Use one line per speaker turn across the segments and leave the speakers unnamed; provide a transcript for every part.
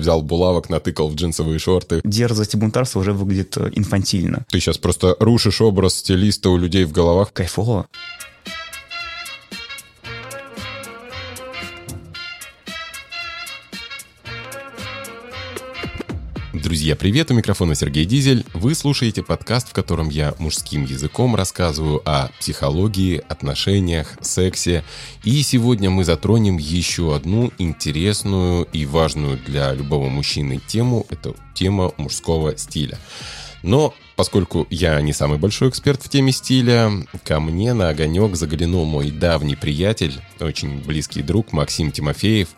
взял булавок, натыкал в джинсовые шорты.
Дерзость и бунтарство уже выглядит э, инфантильно.
Ты сейчас просто рушишь образ стилиста у людей в головах.
Кайфово.
Друзья, привет, у микрофона Сергей Дизель. Вы слушаете подкаст, в котором я мужским языком рассказываю о психологии, отношениях, сексе. И сегодня мы затронем еще одну интересную и важную для любого мужчины тему. Это тема мужского стиля. Но поскольку я не самый большой эксперт в теме стиля, ко мне на огонек заглянул мой давний приятель, очень близкий друг Максим Тимофеев.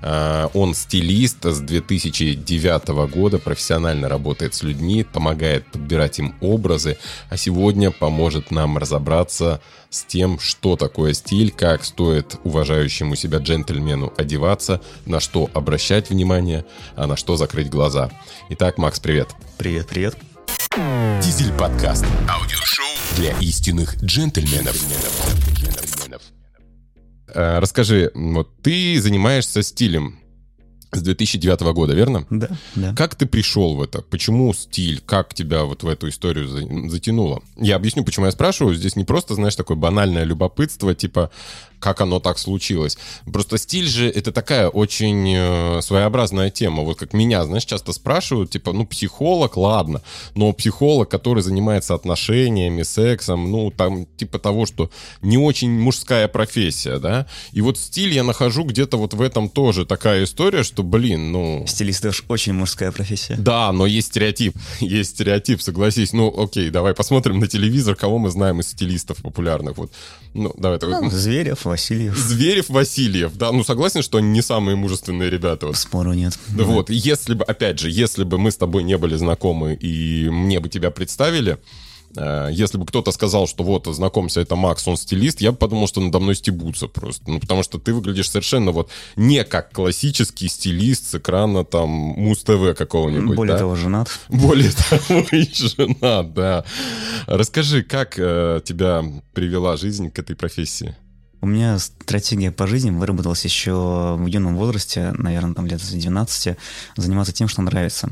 А, он стилист с 2009 года, профессионально работает с людьми, помогает подбирать им образы, а сегодня поможет нам разобраться с тем, что такое стиль, как стоит уважающему себя джентльмену одеваться, на что обращать внимание, а на что закрыть глаза. Итак, Макс, привет.
Привет, привет.
Дизель подкаст. Аудиошоу для истинных джентльменов. Э, расскажи, вот ты занимаешься стилем с 2009 года, верно?
Да, да.
Как ты пришел в это? Почему стиль? Как тебя вот в эту историю затянуло? Я объясню, почему я спрашиваю. Здесь не просто, знаешь, такое банальное любопытство, типа, как оно так случилось. Просто стиль же это такая очень э, своеобразная тема. Вот как меня, знаешь, часто спрашивают, типа, ну, психолог, ладно, но психолог, который занимается отношениями, сексом, ну, там, типа того, что не очень мужская профессия, да. И вот стиль я нахожу где-то вот в этом тоже такая история, что, блин, ну...
Стилист это очень мужская профессия.
Да, но есть стереотип. Есть стереотип, согласись. Ну, окей, давай посмотрим на телевизор, кого мы знаем из стилистов популярных. Вот, ну, давай.
Ну, Зверев, Васильев.
Зверев, Васильев, да, ну согласен, что они не самые мужественные ребята. Вот.
Спору нет.
Вот, если бы, опять же, если бы мы с тобой не были знакомы и мне бы тебя представили, Э, если бы кто-то сказал, что вот, знакомься, это Макс, он стилист, я бы подумал, что надо мной стебутся просто. Ну, потому что ты выглядишь совершенно вот не как классический стилист с экрана там Муз-ТВ какого-нибудь.
Более
да?
того, женат.
Более того, и женат, да. Расскажи, как э, тебя привела жизнь к этой профессии?
У меня стратегия по жизни выработалась еще в юном возрасте, наверное, там лет с 12, заниматься тем, что нравится.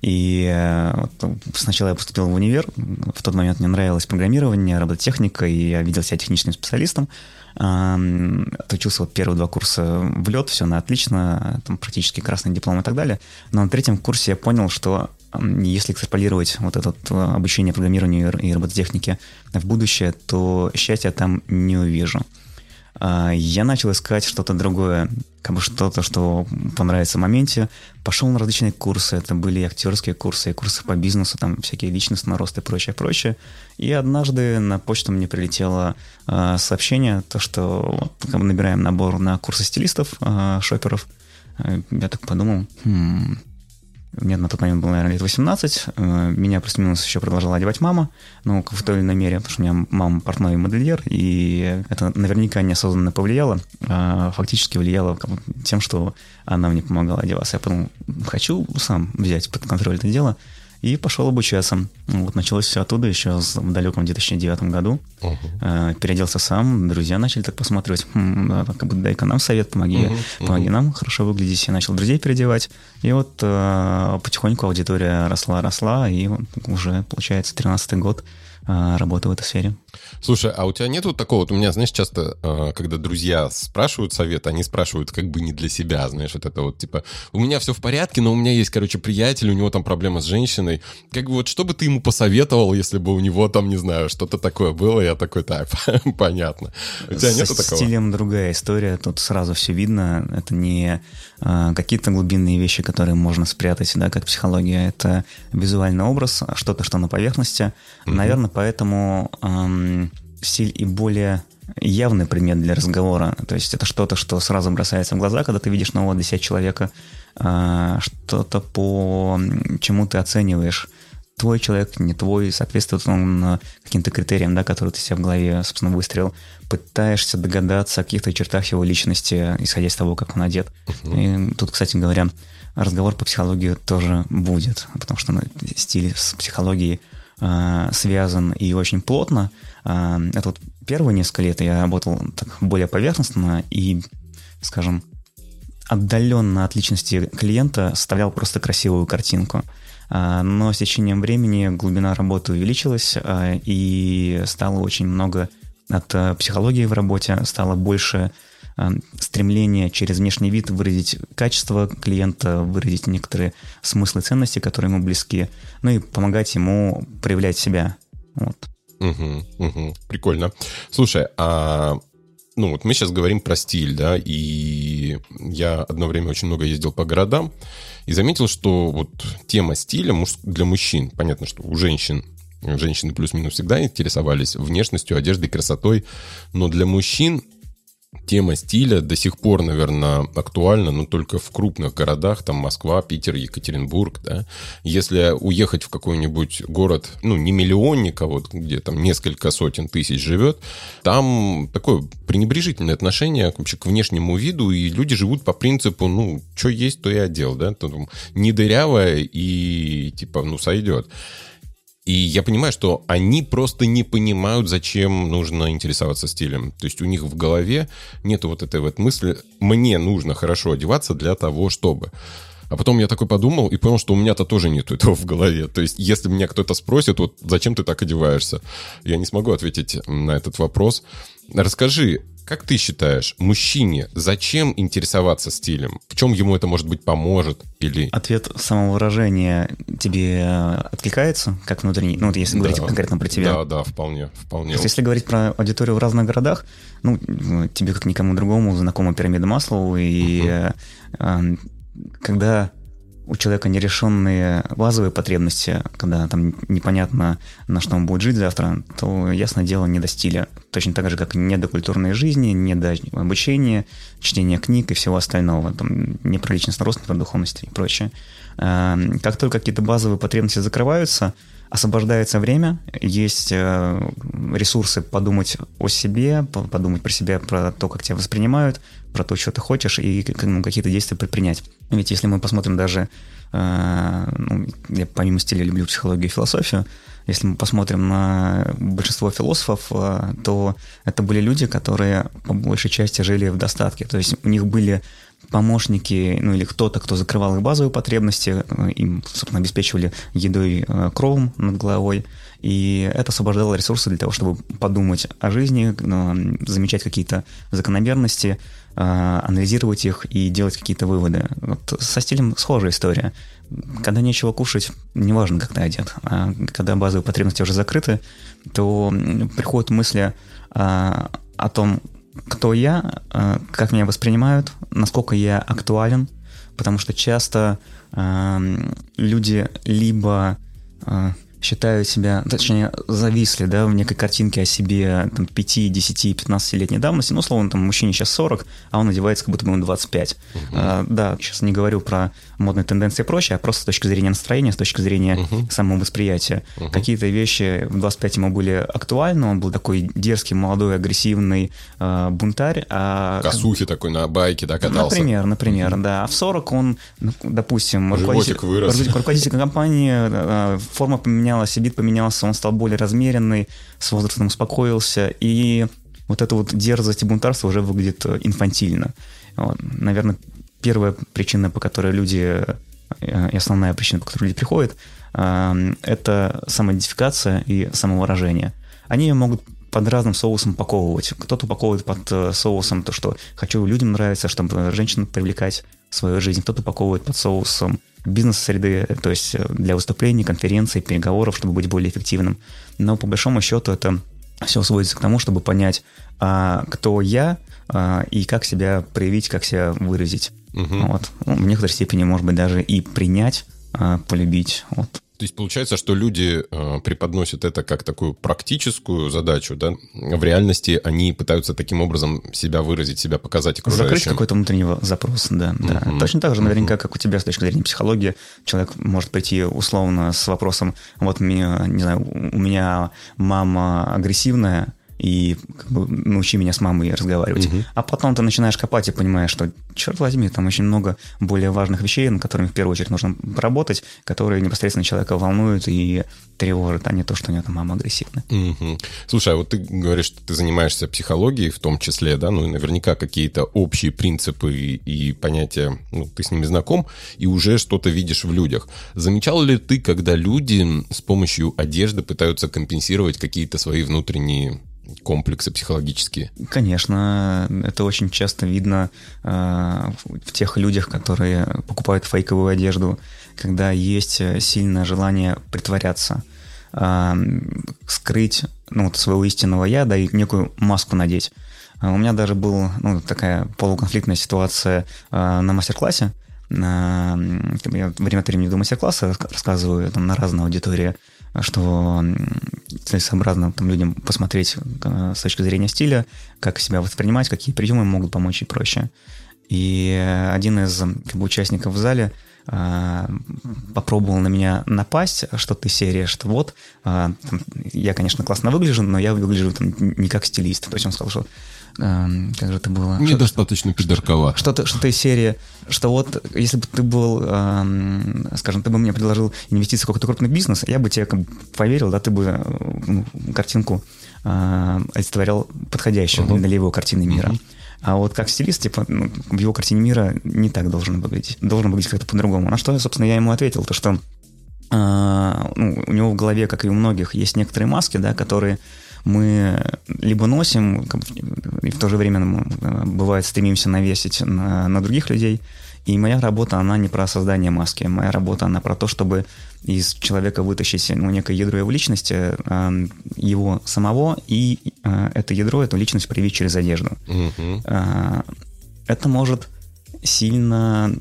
И э, вот, сначала я поступил в универ, в тот момент мне нравилось программирование, робототехника, и я видел себя техническим специалистом. Отучился вот первые два курса в лед, все на отлично, там практически красный диплом и так далее. Но на третьем курсе я понял, что если экстраполировать вот это вот обучение программированию и робототехнике в будущее, то счастья там не увижу. А, я начал искать что-то другое, как бы что-то, что понравится в моменте. Пошел на различные курсы, это были актерские курсы, курсы по бизнесу, там всякие личностные росты и прочее, прочее. И однажды на почту мне прилетело э, сообщение, то, что вот, мы набираем набор на курсы стилистов, э, шоперов. Я так подумал, хм, мне на тот момент было, наверное, лет 18. Э, меня плюс-минус еще продолжала одевать мама, ну, в той или иной мере, потому что у меня мама портной модельер, и это наверняка неосознанно повлияло, а фактически влияло тем, что она мне помогала одеваться. Я подумал, хочу сам взять под контроль это дело, и пошел обучаться. Вот началось все оттуда еще в далеком 2009 году. Uh-huh. Переоделся сам, друзья начали так посматривать, хм, да, как бы дай-ка нам совет, помоги. Uh-huh. помоги нам хорошо выглядеть. Я начал друзей переодевать. И вот э, потихоньку аудитория росла, росла, и уже, получается, 13 год э, работаю в этой сфере.
Слушай, а у тебя нет вот такого, вот у меня, знаешь, часто, э, когда друзья спрашивают совет, они спрашивают как бы не для себя, знаешь, вот это вот, типа, у меня все в порядке, но у меня есть, короче, приятель, у него там проблема с женщиной, как бы вот, что бы ты ему посоветовал, если бы у него там, не знаю, что-то такое было, я такой, так, понятно. У тебя нет такого?
стилем другая история, тут сразу все видно, это не э, какие-то глубинные вещи, которые можно спрятать, да, как психология, это визуальный образ, что-то, что на поверхности, наверное, поэтому... Эм, стиль и более явный предмет для разговора. То есть это что-то, что сразу бросается в глаза, когда ты видишь нового для себя человека, а, что-то по чему ты оцениваешь твой человек, не твой, соответствует он каким-то критериям, да, которые ты себе в голове, собственно, выстрелил, пытаешься догадаться о каких-то чертах его личности, исходя из того, как он одет. Uh-huh. И тут, кстати говоря, разговор по психологии тоже будет, потому что ну, стиль с психологией э, связан и очень плотно. Э, это вот первые несколько лет я работал так более поверхностно и, скажем, отдаленно от личности клиента составлял просто красивую картинку. А, но с течением времени глубина работы увеличилась, а, и стало очень много от э, психологии в работе, стало больше а, стремления через внешний вид выразить качество клиента, выразить некоторые смыслы ценности, которые ему близки, ну и помогать ему проявлять себя. Вот.
Угу, угу. Прикольно. Слушай, а ну вот мы сейчас говорим про стиль, да, и я одно время очень много ездил по городам и заметил, что вот тема стиля для мужчин, понятно, что у женщин Женщины плюс-минус всегда интересовались внешностью, одеждой, красотой. Но для мужчин тема стиля до сих пор, наверное, актуальна, но только в крупных городах, там Москва, Питер, Екатеринбург, да. Если уехать в какой-нибудь город, ну, не миллионник, а вот где там несколько сотен тысяч живет, там такое пренебрежительное отношение вообще к внешнему виду, и люди живут по принципу, ну, что есть, то и одел, да, там, не дырявое и, типа, ну, сойдет. И я понимаю, что они просто не понимают, зачем нужно интересоваться стилем. То есть у них в голове нет вот этой вот мысли «мне нужно хорошо одеваться для того, чтобы». А потом я такой подумал и понял, что у меня-то тоже нет этого в голове. То есть, если меня кто-то спросит, вот зачем ты так одеваешься, я не смогу ответить на этот вопрос. Расскажи, как ты считаешь, мужчине зачем интересоваться стилем? В чем ему это, может быть, поможет? Или...
Ответ самовыражения тебе откликается, как внутренний? Ну, вот если говорить да, конкретно про тебя.
Да, да, вполне, вполне.
есть, если говорить про аудиторию в разных городах, ну, тебе как никому другому знакома пирамида Маслоу, и uh-huh. Когда у человека нерешенные базовые потребности, когда там непонятно, на что он будет жить завтра, то, ясное дело, не до стиля. Точно так же, как не до культурной жизни, не до обучения, чтения книг и всего остального. Там, не про личностный рост, не про духовность и прочее. Эм, как только какие-то базовые потребности закрываются, освобождается время, есть э, ресурсы подумать о себе, подумать про себя, про то, как тебя воспринимают, про то, что ты хочешь, и ну, какие-то действия предпринять. Ведь если мы посмотрим даже, э, ну, я помимо стиля люблю психологию и философию, если мы посмотрим на большинство философов, э, то это были люди, которые по большей части жили в достатке. То есть у них были помощники, ну или кто-то, кто закрывал их базовые потребности, э, им, собственно, обеспечивали едой, кровом над головой, и это освобождало ресурсы для того, чтобы подумать о жизни, замечать какие-то закономерности, анализировать их и делать какие-то выводы. Вот со стилем схожая история. Когда нечего кушать, неважно, как ты одет, а когда базовые потребности уже закрыты, то приходят мысли о том, кто я, а, как меня воспринимают, насколько я актуален, потому что часто люди либо считают себя, точнее, зависли, да, в некой картинке о себе там, 5, 10, 15-летней давности. Ну, словно, там, мужчине сейчас 40, а он одевается, как будто бы ему 25. Угу. А, да, сейчас не говорю про модные тенденции и прочее, а просто с точки зрения настроения, с точки зрения угу. самого восприятия. Угу. Какие-то вещи в 25 ему были актуальны, он был такой дерзкий, молодой, агрессивный э, бунтарь. А...
Косухи такой на байке, да, катался?
Например, например, угу. да. А в 40 он, ну, допустим,
руководитель, вырос.
руководитель компании, э, форма поменялась, вид поменялся, он стал более размеренный, с возрастом успокоился, и вот эта вот дерзость и бунтарство уже выглядит э, инфантильно. Вот. Наверное, первая причина, по которой люди, э, и основная причина, по которой люди приходят, э, это самоидентификация и самовыражение. Они могут под разным соусом упаковывать. Кто-то упаковывает под э, соусом то, что хочу людям нравиться, чтобы женщин привлекать свою жизнь. Кто-то упаковывает под соусом бизнес-среды, то есть для выступлений, конференций, переговоров, чтобы быть более эффективным. Но по большому счету это все сводится к тому, чтобы понять, а, кто я а, и как себя проявить, как себя выразить. Угу. Вот. Ну, в некоторой степени, может быть, даже и принять, а, полюбить. Вот.
То есть получается, что люди э, преподносят это как такую практическую задачу, да? В реальности они пытаются таким образом себя выразить, себя показать окружающим.
Закрыть какой-то внутренний запрос, да. Да. Точно так же, наверняка, uh-huh. как у тебя с точки зрения психологии, человек может прийти условно с вопросом, вот, мне, не знаю, у меня мама агрессивная, и как бы, научи меня с мамой разговаривать. Угу. А потом ты начинаешь копать и понимаешь, что, черт возьми, там очень много более важных вещей, над которыми в первую очередь нужно поработать, которые непосредственно человека волнуют и тревожат, а не то, что у него там мама агрессивная.
Угу. Слушай, а вот ты говоришь, что ты занимаешься психологией в том числе, да, ну и наверняка какие-то общие принципы и, и понятия, ну, ты с ними знаком, и уже что-то видишь в людях. Замечал ли ты, когда люди с помощью одежды пытаются компенсировать какие-то свои внутренние комплексы психологические?
Конечно, это очень часто видно э, в тех людях, которые покупают фейковую одежду, когда есть сильное желание притворяться, э, скрыть ну, вот своего истинного я, да, и некую маску надеть. А у меня даже была ну, такая полуконфликтная ситуация э, на мастер-классе. Э, я время от времени веду мастер-классы, рассказываю там, на разные аудитории что целесообразно там, людям посмотреть э, с точки зрения стиля, как себя воспринимать, какие приемы могут помочь и прочее. И один из как бы, участников в зале э, попробовал на меня напасть, что-то из серии, что вот, э, там, я, конечно, классно выгляжу, но я выгляжу там, не как стилист. То есть он сказал, что Эм, как же это было?
Недостаточно что.
Что-то, что-то из серии, что вот если бы ты был, скажем, ты бы мне предложил инвестиции в какой-то крупный бизнес, я бы тебе как бы поверил, да, ты бы ну, картинку э, олицетворял подходящую uh-huh. для его картины мира. Uh-huh. А вот как стилист, типа, ну, в его картине мира не так должен выглядеть. Должен выглядеть как-то по-другому. На что, собственно, я ему ответил, то что э, ну, у него в голове, как и у многих, есть некоторые маски, да, которые мы либо носим, и в то же время э, бывает стремимся навесить на, на других людей. И моя работа, она не про создание маски. Моя работа, она про то, чтобы из человека вытащить ну, некое ядро его личности, э, его самого, и э, это ядро, эту личность проявить через одежду. Угу. Это может сильно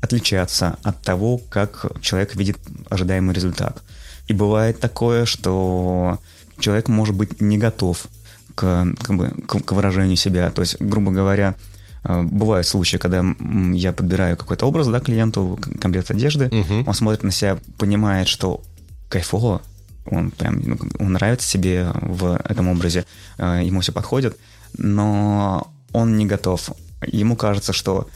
отличаться от того, как человек видит ожидаемый результат. И бывает такое, что человек может быть не готов к, как бы, к, к выражению себя. То есть, грубо говоря, э, бывают случаи, когда я подбираю какой-то образ да, клиенту, комплект одежды, угу. он смотрит на себя, понимает, что кайфово, он прям ну, он нравится себе в этом образе, э, ему все подходит, но он не готов. Ему кажется, что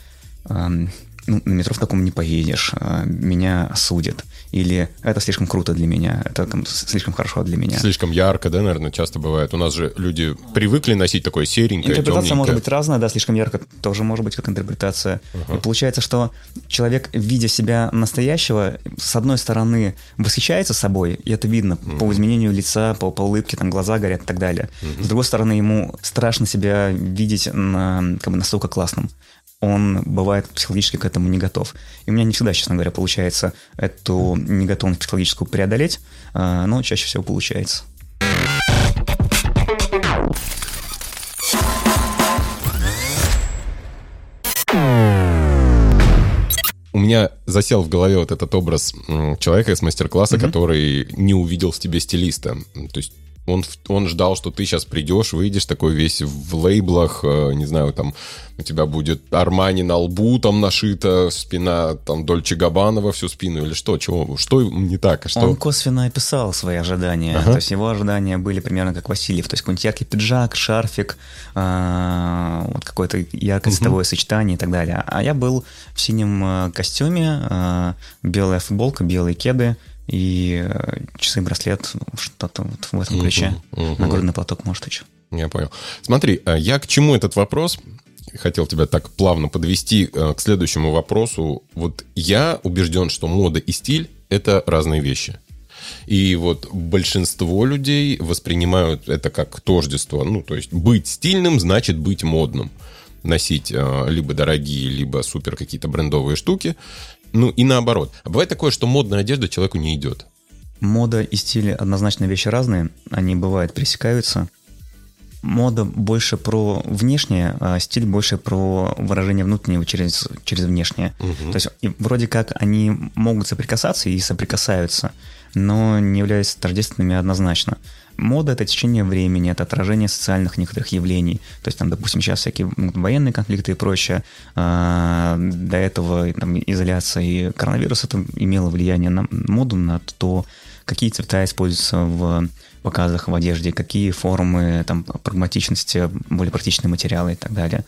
ну, на метро в таком не поедешь, э, меня осудят. Или это слишком круто для меня, это там, слишком хорошо для меня.
Слишком ярко, да, наверное, часто бывает. У нас же люди привыкли носить такое серенькое,
Интерпретация темненькое. может быть разная, да, слишком ярко тоже может быть как интерпретация. Uh-huh. И получается, что человек, видя себя настоящего, с одной стороны восхищается собой, и это видно uh-huh. по изменению лица, по, по улыбке, там глаза горят и так далее. Uh-huh. С другой стороны, ему страшно себя видеть на, как бы настолько классным он бывает психологически к этому не готов. И у меня не всегда, честно говоря, получается эту неготовность психологическую преодолеть, а, но чаще всего получается.
У меня засел в голове вот этот образ человека из мастер-класса, угу. который не увидел в тебе стилиста. То есть он, он ждал, что ты сейчас придешь, выйдешь такой весь в лейблах, э, не знаю, там у тебя будет Армани на лбу там нашита, спина там Дольче Габанова всю спину или что? Чего? Что не так? Что?
Он косвенно описал свои ожидания. Ага. То есть его ожидания были примерно как Васильев. То есть какой-нибудь яркий пиджак, шарфик, э, вот какое-то яркое цветовое сочетание и так далее. А я был в синем э, костюме, белая футболка, белые кеды, и э, часы, браслет, что-то вот в этом ключе. Uh-huh, uh-huh. Нагрудный платок, может, еще.
Я понял. Смотри, э, я к чему этот вопрос? Хотел тебя так плавно подвести э, к следующему вопросу. Вот я убежден, что мода и стиль — это разные вещи. И вот большинство людей воспринимают это как тождество. Ну, то есть быть стильным значит быть модным носить э, либо дорогие, либо супер какие-то брендовые штуки. Ну и наоборот. А бывает такое, что модная одежда человеку не идет.
Мода и стиль однозначно вещи разные. Они бывают пересекаются. Мода больше про внешнее, а стиль больше про выражение внутреннего через, через внешнее. Угу. То есть вроде как они могут соприкасаться и соприкасаются, но не являются тождественными однозначно. Мода — это течение времени, это отражение социальных некоторых явлений. То есть, там, допустим, сейчас всякие военные конфликты и прочее. А, до этого там, изоляция и коронавирус это имело влияние на моду, на то, какие цвета используются в показах в одежде, какие формы, там, прагматичности, более практичные материалы и так далее.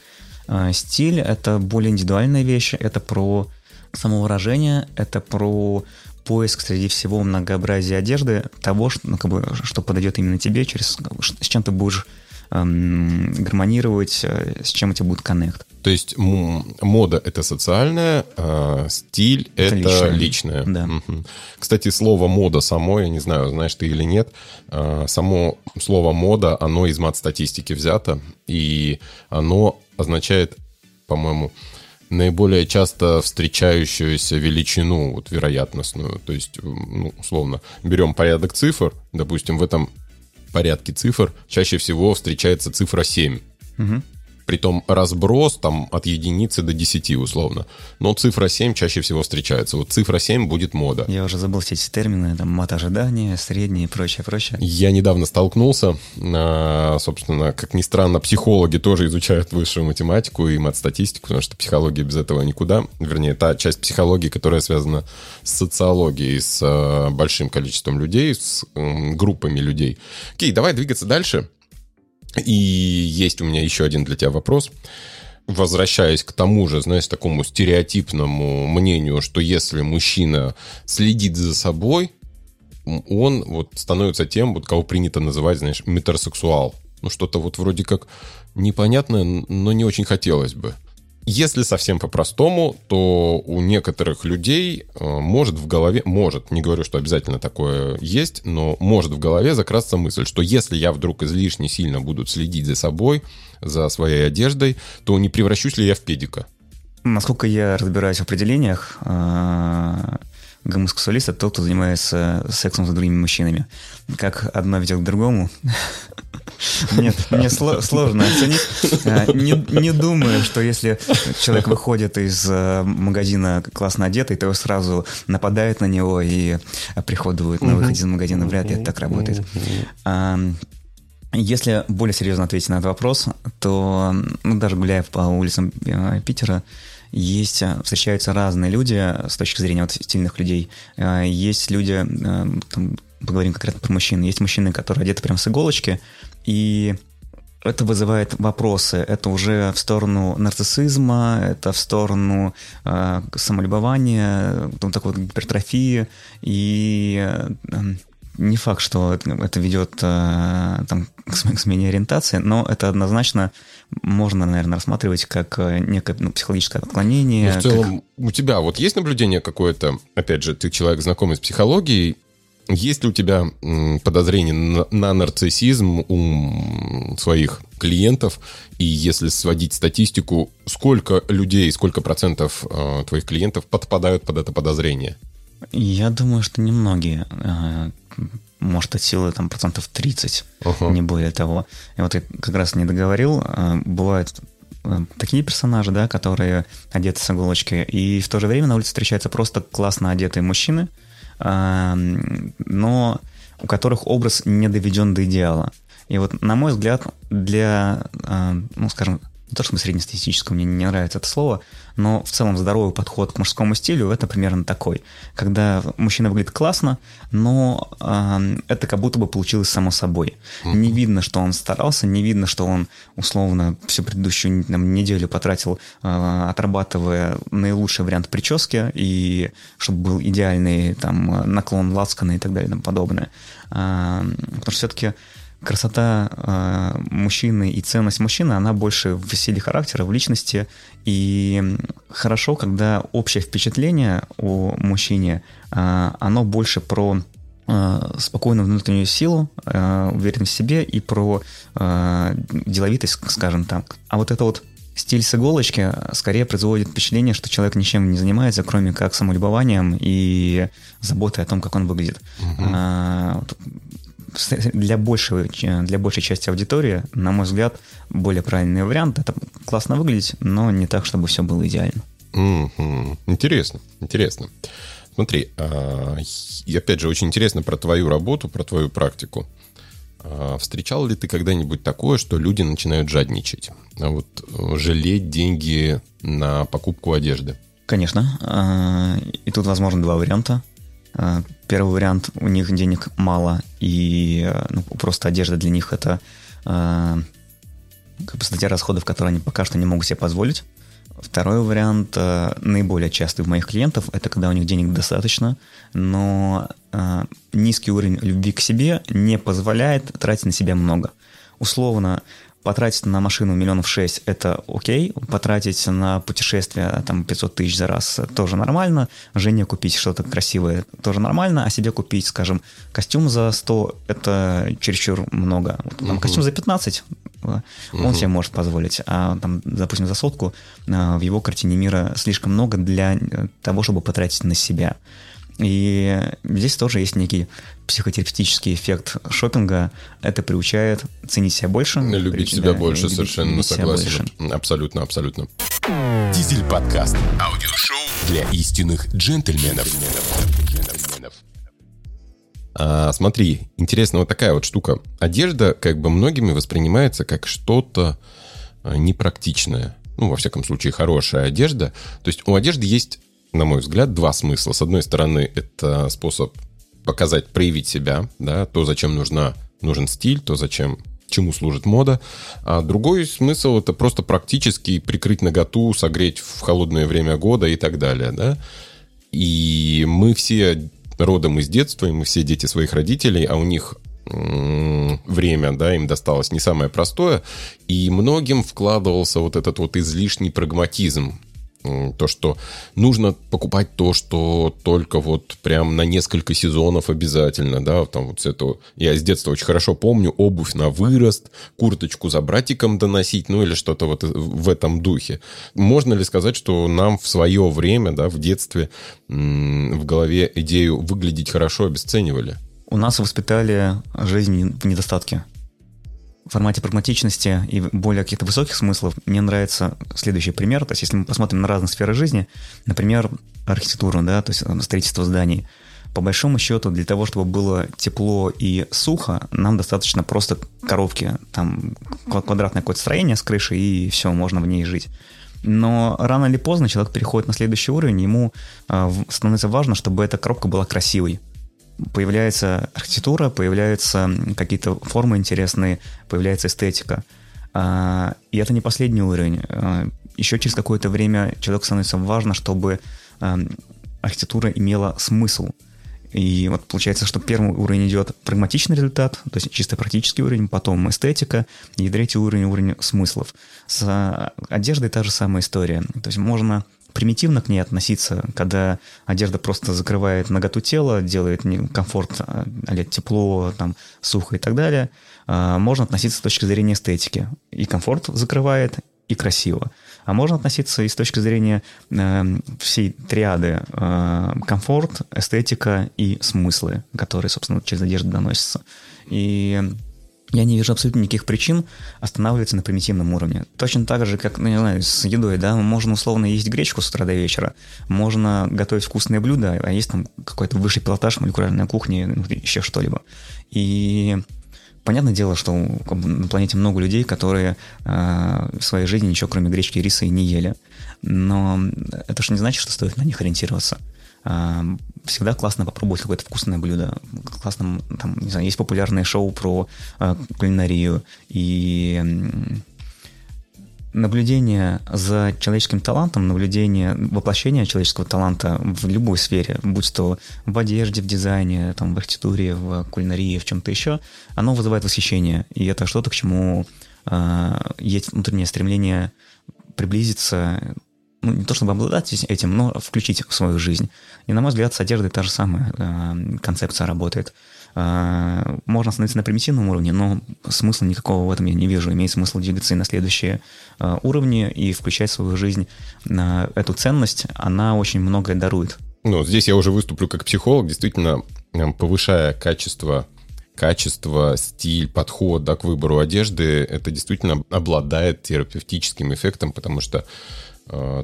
А, стиль — это более индивидуальная вещь, это про самовыражение, это про поиск среди всего многообразия одежды того, что, ну, как бы, что подойдет именно тебе, через, с чем ты будешь эм, гармонировать, э, с чем у тебя будет коннект.
То есть мода это социальная, а стиль это, это личное. личное.
Да.
Угу. Кстати, слово мода само, я не знаю, знаешь ты или нет, а, само слово мода, оно из мат-статистики взято, и оно означает, по-моему, наиболее часто встречающуюся величину, вот вероятностную. То есть, ну, условно, берем порядок цифр, допустим, в этом порядке цифр чаще всего встречается цифра 7. Угу. Притом разброс там от единицы до 10 условно. Но цифра 7 чаще всего встречается. Вот цифра 7 будет мода.
Я уже забыл все эти термины, там мат ожидания, средние и прочее, прочее.
Я недавно столкнулся, а, собственно, как ни странно, психологи тоже изучают высшую математику и мат-статистику, потому что психология без этого никуда. Вернее, та часть психологии, которая связана с социологией, с а, большим количеством людей, с группами людей. Окей, давай двигаться дальше. И есть у меня еще один для тебя вопрос. Возвращаясь к тому же, знаешь, такому стереотипному мнению, что если мужчина следит за собой, он вот становится тем, вот кого принято называть, знаешь, метросексуал. Ну, что-то вот вроде как непонятное, но не очень хотелось бы. Если совсем по-простому, то у некоторых людей э, может в голове, может, не говорю, что обязательно такое есть, но может в голове закрасться мысль, что если я вдруг излишне сильно буду следить за собой, за своей одеждой, то не превращусь ли я в педика?
Насколько я разбираюсь в определениях, э, гомосексуалист – это тот, кто занимается сексом с другими мужчинами. Как одно ведет к другому. Нет, мне сложно оценить. А, не, думаю, что если человек выходит из э, магазина классно одетый, то сразу нападают на него и приходуют на выходе из магазина. Вряд ли это так работает. Если более серьезно ответить на этот вопрос, то ну, даже гуляя по улицам э, Питера, есть, э, встречаются разные люди с точки зрения вот стильных людей. Э, есть люди, э, там, поговорим конкретно про мужчин, есть мужчины, которые одеты прям с иголочки, и это вызывает вопросы. Это уже в сторону нарциссизма, это в сторону э, самолюбования, вот такой вот гипертрофии. И э, не факт, что это ведет э, там, к смене ориентации, но это однозначно можно, наверное, рассматривать как э, некое ну, психологическое отклонение.
Но в целом, как... у тебя вот есть наблюдение какое-то, опять же, ты человек знакомый с психологией, есть ли у тебя подозрение на, на нарциссизм у своих клиентов? И если сводить статистику, сколько людей, сколько процентов э, твоих клиентов подпадают под это подозрение?
Я думаю, что немногие. Э, может, от силы там процентов 30, uh-huh. не более того. И вот я как раз не договорил, э, бывают э, такие персонажи, да, которые одеты с иголочки, и в то же время на улице встречаются просто классно одетые мужчины, но у которых образ не доведен до идеала. И вот, на мой взгляд, для, ну, скажем, не то, чтобы среднестатистического, мне не нравится это слово, но в целом здоровый подход к мужскому стилю это примерно такой. Когда мужчина выглядит классно, но э, это как будто бы получилось само собой. Mm-hmm. Не видно, что он старался, не видно, что он условно всю предыдущую там, неделю потратил, э, отрабатывая наилучший вариант прически, и чтобы был идеальный там наклон лацкана и так далее и тому подобное. Э, потому что все-таки красота э, мужчины и ценность мужчины, она больше в силе характера, в личности. И хорошо, когда общее впечатление о мужчине, э, оно больше про э, спокойную внутреннюю силу, уверенность в себе и про деловитость, скажем так. А вот это вот стиль с иголочки скорее производит впечатление, что человек ничем не занимается, кроме как самолюбованием и заботой о том, как он выглядит. Угу. А, для, большего, для большей части аудитории, на мой взгляд, более правильный вариант. Это классно выглядеть, но не так, чтобы все было идеально.
Mm-hmm. Интересно, интересно. Смотри, а, и опять же, очень интересно про твою работу, про твою практику. А, встречал ли ты когда-нибудь такое, что люди начинают жадничать? А вот э, жалеть деньги на покупку одежды?
Конечно. И тут возможно два варианта. Э, первый вариант, у них денег мало, и э, ну, просто одежда для них это как бы статья расходов, которые они пока что не могут себе позволить. Второй вариант, наиболее частый у моих клиентов, это когда у них денег достаточно, но низкий уровень любви к себе не позволяет тратить на себя много. Условно, потратить на машину миллионов шесть – это окей, потратить на путешествие там 500 тысяч за раз – тоже нормально, жене купить что-то красивое – тоже нормально, а себе купить, скажем, костюм за 100 – это чересчур много. Там, угу. Костюм за 15 угу. он себе может позволить, а там, допустим, за сотку а, в его картине мира слишком много для того, чтобы потратить на себя. И здесь тоже есть некий психотерапевтический эффект шопинга. Это приучает ценить себя больше.
Любить
при,
себя да, больше, любить, совершенно любить согласен. Абсолютно, абсолютно. Дизель подкаст. Аудиошоу для истинных джентльменов. джентльменов. А, смотри, интересно, вот такая вот штука. Одежда как бы многими воспринимается как что-то а, непрактичное. Ну, во всяком случае, хорошая одежда. То есть у одежды есть на мой взгляд, два смысла. С одной стороны, это способ показать, проявить себя, да, то, зачем нужна, нужен стиль, то, зачем чему служит мода. А другой смысл это просто практически прикрыть наготу, согреть в холодное время года и так далее, да. И мы все родом из детства, и мы все дети своих родителей, а у них время, да, им досталось не самое простое, и многим вкладывался вот этот вот излишний прагматизм то, что нужно покупать то, что только вот прям на несколько сезонов обязательно, да, там вот это, я с детства очень хорошо помню, обувь на вырост, курточку за братиком доносить, ну или что-то вот в этом духе. Можно ли сказать, что нам в свое время, да, в детстве в голове идею выглядеть хорошо обесценивали?
У нас воспитали жизнь в недостатке в формате прагматичности и более каких-то высоких смыслов мне нравится следующий пример. То есть, если мы посмотрим на разные сферы жизни, например, архитектуру, да, то есть э, строительство зданий, по большому счету, для того, чтобы было тепло и сухо, нам достаточно просто коробки, там квадратное какое-то строение с крышей, и все, можно в ней жить. Но рано или поздно человек переходит на следующий уровень, ему э, становится важно, чтобы эта коробка была красивой появляется архитектура, появляются какие-то формы интересные, появляется эстетика. А, и это не последний уровень. А, еще через какое-то время человеку становится важно, чтобы а, архитектура имела смысл. И вот получается, что первый уровень идет прагматичный результат, то есть чисто практический уровень, потом эстетика, и третий уровень – уровень смыслов. С одеждой та же самая история. То есть можно примитивно к ней относиться, когда одежда просто закрывает наготу тела, делает комфорт, а, тепло, там, сухо и так далее, а, можно относиться с точки зрения эстетики. И комфорт закрывает, и красиво. А можно относиться и с точки зрения э, всей триады э, комфорт, эстетика и смыслы, которые, собственно, через одежду доносятся. И я не вижу абсолютно никаких причин останавливаться на примитивном уровне. Точно так же, как, ну, не знаю, с едой, да, можно условно есть гречку с утра до вечера, можно готовить вкусные блюда, а есть там какой-то высший пилотаж молекулярной кухни, ну, еще что-либо. И понятное дело, что на планете много людей, которые э, в своей жизни ничего кроме гречки и риса и не ели. Но это же не значит, что стоит на них ориентироваться всегда классно попробовать какое-то вкусное блюдо. Классно, там, не знаю, есть популярные шоу про э, кулинарию и наблюдение за человеческим талантом, наблюдение воплощения человеческого таланта в любой сфере, будь то в одежде, в дизайне, там, в архитектуре, в кулинарии, в чем-то еще, оно вызывает восхищение. И это что-то, к чему э, есть внутреннее стремление приблизиться ну, не то чтобы обладать этим, но включить в свою жизнь. И, на мой взгляд, с одеждой та же самая э, концепция работает. Э, можно остановиться на примитивном уровне, но смысла никакого в этом я не вижу. Имеет смысл двигаться и на следующие э, уровни и включать в свою жизнь э, эту ценность. Она очень многое дарует.
Ну, здесь я уже выступлю как психолог, действительно повышая качество качество, стиль, подход да, к выбору одежды, это действительно обладает терапевтическим эффектом, потому что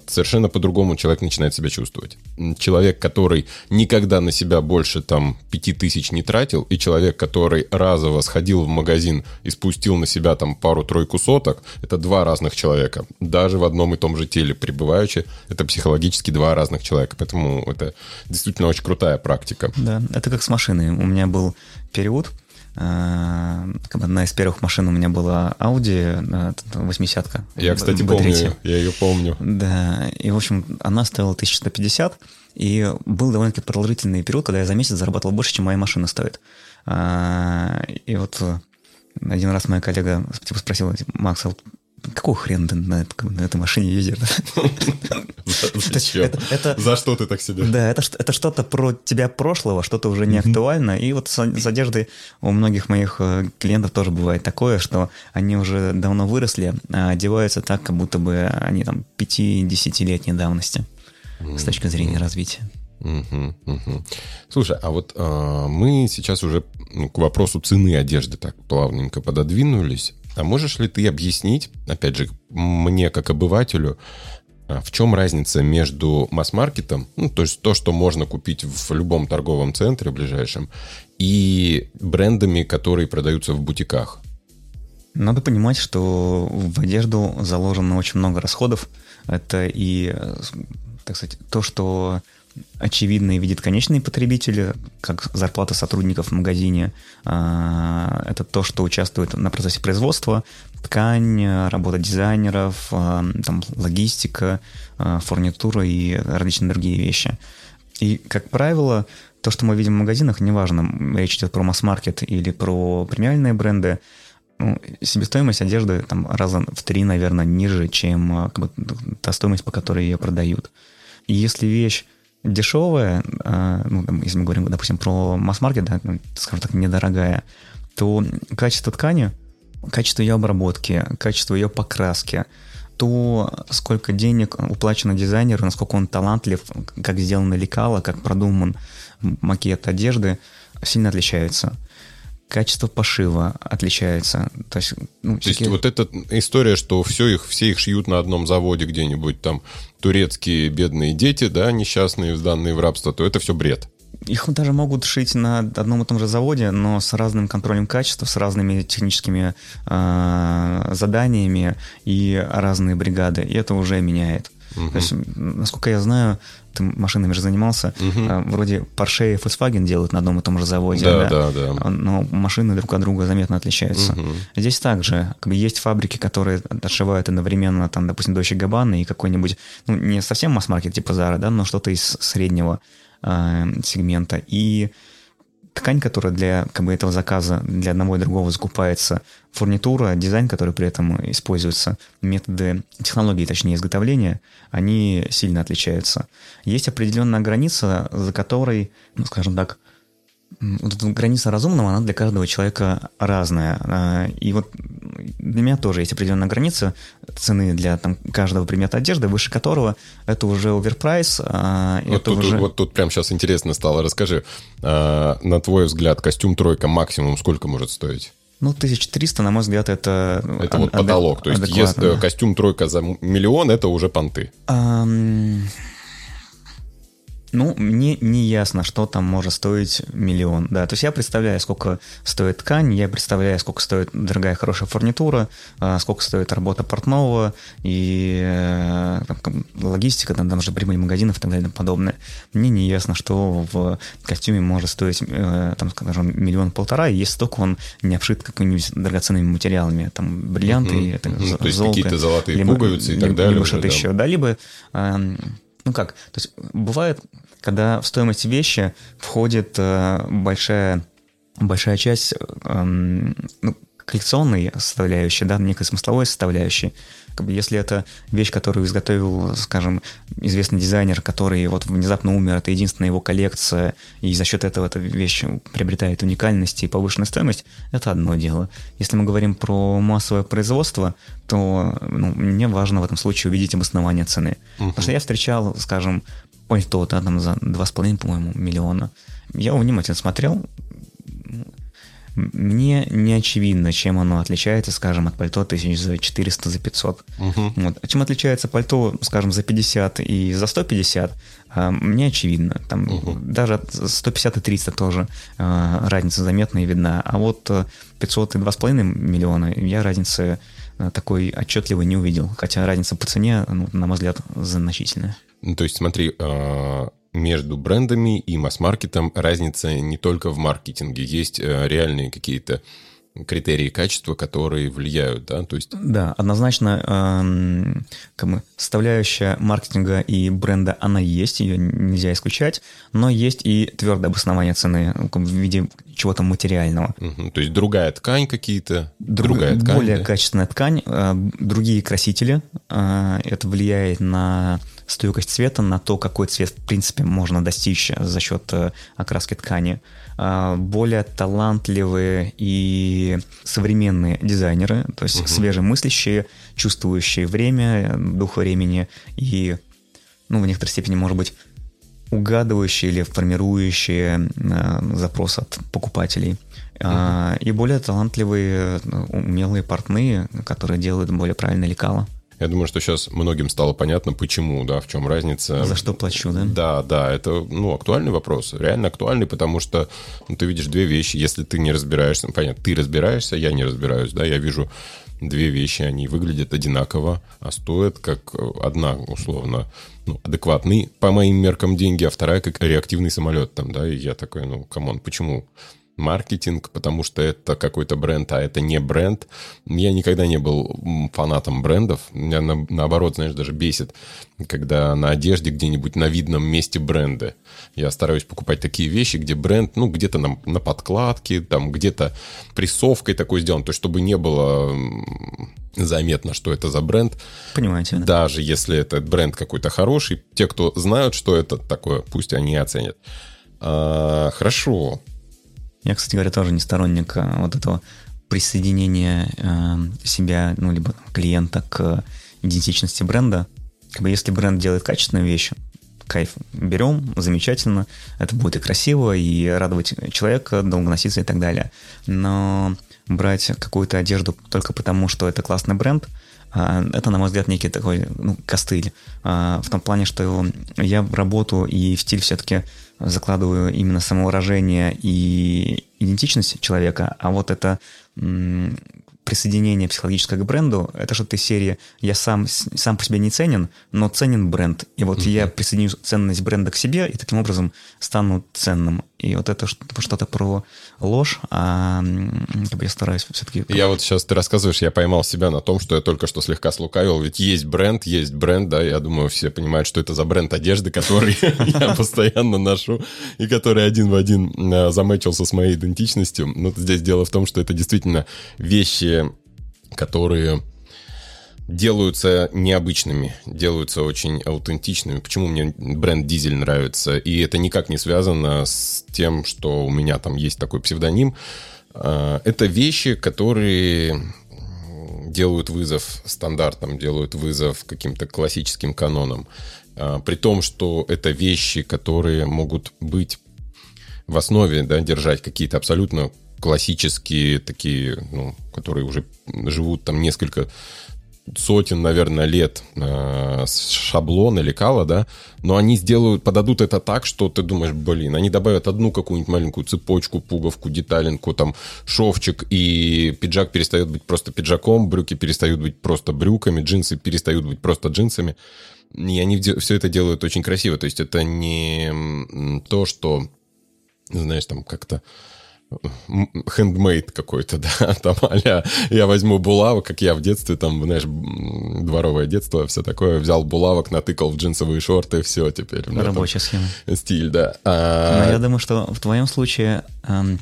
совершенно по-другому человек начинает себя чувствовать. Человек, который никогда на себя больше там пяти тысяч не тратил, и человек, который разово сходил в магазин и спустил на себя там пару-тройку соток, это два разных человека. Даже в одном и том же теле пребывающие, это психологически два разных человека. Поэтому это действительно очень крутая практика.
Да, это как с машиной. У меня был период, Э, одна из первых машин у меня была Audi 80
э, Я, кстати, помню, я ее помню.
Да, и, в общем, она стоила 1150, и был довольно-таки продолжительный период, когда я за месяц зарабатывал больше, чем моя машина стоит. Э, и вот один раз моя коллега типа, спросила, типа, Макс, а какого хрена ты на, на этой машине ездишь?
За что ты так себе?
Да, это что-то про тебя прошлого, что-то уже не актуально. И вот с одеждой у многих моих э, клиентов тоже бывает такое, что они уже давно выросли, а одеваются так, как будто бы они там 5-10-летней давности с точки зрения развития.
Угу, угу. Слушай, а вот э, мы сейчас уже ну, к вопросу цены одежды так плавненько пододвинулись. А можешь ли ты объяснить, опять же, мне как обывателю, а, в чем разница между масс-маркетом, ну, то есть то, что можно купить в любом торговом центре ближайшем, и брендами, которые продаются в бутиках?
Надо понимать, что в одежду заложено очень много расходов. Это и, э, так сказать, то, что очевидно и видит конечный потребитель, как зарплата сотрудников в магазине. А, это то, что участвует на процессе производства, ткань, работа дизайнеров, а, там, логистика, а, фурнитура и различные другие вещи. И, как правило, то, что мы видим в магазинах, неважно, речь идет про масс-маркет или про премиальные бренды, ну, себестоимость одежды там раза в три, наверное, ниже, чем как бы, та стоимость, по которой ее продают. И если вещь дешевая, а, ну, если мы говорим, допустим, про масс-маркет, да, ну, скажем так, недорогая, то качество ткани, качество ее обработки, качество ее покраски, то, сколько денег уплачено дизайнеру, насколько он талантлив, как сделано лекало, как продуман макет одежды, сильно отличаются качество пошива отличается. То есть,
ну, То всякие... есть вот эта история, что все их, все их шьют на одном заводе где-нибудь, там турецкие бедные дети, да, несчастные, сданные в рабство, то это все бред.
Их даже могут шить на одном и том же заводе, но с разным контролем качества, с разными техническими э, заданиями и разные бригады. И это уже меняет. Угу. То есть, насколько я знаю, ты машинами же занимался, угу. вроде Porsche и Volkswagen делают на одном и том же заводе,
да, да, да,
да. но машины друг от друга заметно отличаются. Угу. Здесь также как бы есть фабрики, которые отшивают одновременно, там, допустим, Dolce Gabbana и какой-нибудь, ну, не совсем масс-маркет типа Zara, да, но что-то из среднего э, сегмента. И ткань, которая для как бы, этого заказа для одного и другого закупается, фурнитура, дизайн, который при этом используется, методы, технологии, точнее, изготовления, они сильно отличаются. Есть определенная граница, за которой, ну, скажем так, вот эта граница разумного, она для каждого человека разная. А, и вот для меня тоже есть определенная граница цены для там, каждого предмета одежды, выше которого это уже оверпрайс.
А, вот, тут, уже... вот тут прям сейчас интересно стало. Расскажи, а, на твой взгляд, костюм тройка максимум сколько может стоить?
Ну, 1300, на мой взгляд, это...
Это вот потолок. То есть, если костюм тройка за миллион, это уже понты. Um...
Ну, мне не ясно, что там может стоить миллион. Да, то есть я представляю, сколько стоит ткань, я представляю, сколько стоит дорогая хорошая фурнитура, а, сколько стоит работа портного и э, там, логистика, там, там же прибыль магазинов и так далее и подобное. Мне не ясно, что в костюме может стоить, э, там, скажем, миллион-полтора, если только он не обшит какими-нибудь драгоценными материалами, там, бриллианты, mm-hmm. это,
mm-hmm. золото, То есть какие-то золотые либо, пуговицы и так далее.
Либо что-то да. еще, да, либо эм, ну как, то есть бывает, когда в стоимость вещи входит э, большая, большая часть э, ну, коллекционной составляющей, да, некой смысловой составляющей, как бы, если это вещь, которую изготовил, скажем, известный дизайнер, который вот внезапно умер, это единственная его коллекция, и за счет этого эта вещь приобретает уникальность и повышенную стоимость, это одно дело. Если мы говорим про массовое производство, то ну, мне важно в этом случае увидеть обоснование цены. Uh-huh. Потому что я встречал, скажем, пальто да, там за 2,5, по-моему, миллиона. Я его внимательно смотрел, мне не очевидно, чем оно отличается, скажем, от пальто тысяч за 400, за 500. Угу. Вот. А чем отличается пальто, скажем, за 50 и за 150, а, мне очевидно. Там угу. даже 150 и 300 тоже а, разница заметная и видна. А вот 500 и 2,5 миллиона я разницы такой отчетливо не увидел. Хотя разница по цене, ну, на мой взгляд, значительная.
Ну, то есть, смотри, между брендами и масс-маркетом разница не только в маркетинге. Есть э, реальные какие-то критерии качества, которые влияют, да, то есть...
Да, однозначно эм, как бы составляющая маркетинга и бренда, она есть, ее нельзя исключать, но есть и твердое обоснование цены в виде чего-то материального.
Угу, то есть другая ткань какие-то,
Друг, другая ткань. Более да? качественная ткань, э, другие красители, э, это влияет на стойкость цвета, на то, какой цвет, в принципе, можно достичь за счет э, окраски ткани. А, более талантливые и современные дизайнеры, то есть угу. свежемыслящие, чувствующие время, дух времени и, ну, в некоторой степени, может быть, угадывающие или формирующие э, запрос от покупателей. Uh-huh. И более талантливые, умелые портные, которые делают более правильные лекала.
Я думаю, что сейчас многим стало понятно, почему, да, в чем разница.
За что плачу, да?
Да, да, это, ну, актуальный вопрос, реально актуальный, потому что ну, ты видишь две вещи, если ты не разбираешься, ну, понятно, ты разбираешься, я не разбираюсь, да, я вижу две вещи, они выглядят одинаково, а стоят как одна, условно, ну, адекватный по моим меркам деньги, а вторая как реактивный самолет там, да, и я такой, ну, come on, почему? Маркетинг, потому что это какой-то бренд, а это не бренд. Я никогда не был фанатом брендов. Меня на, наоборот, знаешь, даже бесит, когда на одежде где-нибудь на видном месте бренды. Я стараюсь покупать такие вещи, где бренд, ну, где-то на, на подкладке, там, где-то прессовкой такой сделан, то есть чтобы не было заметно, что это за бренд.
Понимаете.
Да? Даже если этот бренд какой-то хороший, те, кто знают, что это такое, пусть они оценят. А, хорошо.
Я, кстати говоря, тоже не сторонник э, вот этого присоединения э, себя, ну, либо клиента к идентичности бренда. Как бы если бренд делает качественную вещь, кайф, берем, замечательно, это будет и красиво, и радовать человека, долго носиться и так далее. Но брать какую-то одежду только потому, что это классный бренд, э, это, на мой взгляд, некий такой ну, костыль. Э, в том плане, что я в работу и в стиль все-таки закладываю именно самовыражение и идентичность человека, а вот это присоединение психологическое к бренду, это что-то из серии «я сам, сам по себе не ценен, но ценен бренд». И вот mm-hmm. я присоединю ценность бренда к себе и таким образом стану ценным. И вот это что-то про ложь, а как бы я стараюсь все-таки...
Я вот сейчас ты рассказываешь, я поймал себя на том, что я только что слегка слукавил, ведь есть бренд, есть бренд, да, я думаю, все понимают, что это за бренд одежды, который я постоянно ношу, и который один в один а, замечился с моей идентичностью. Но здесь дело в том, что это действительно вещи, которые делаются необычными, делаются очень аутентичными. Почему мне бренд Дизель нравится? И это никак не связано с тем, что у меня там есть такой псевдоним. А, это вещи, которые делают вызов стандартам, делают вызов каким-то классическим канонам. А, при том, что это вещи, которые могут быть в основе, да, держать какие-то абсолютно классические такие, ну, которые уже живут там несколько сотен, наверное, лет э, шаблона лекала, да, но они сделают, подадут это так, что ты думаешь, блин, они добавят одну какую-нибудь маленькую цепочку, пуговку, деталинку, там, шовчик, и пиджак перестает быть просто пиджаком, брюки перестают быть просто брюками, джинсы перестают быть просто джинсами. И они все это делают очень красиво. То есть это не то, что, знаешь, там как-то хендмейд какой-то, да, там а я возьму булавок, как я в детстве, там, знаешь, дворовое детство, все такое, взял булавок, натыкал в джинсовые шорты, все теперь.
Рабочая схема.
Стиль, да.
А... Но я думаю, что в твоем случае эм,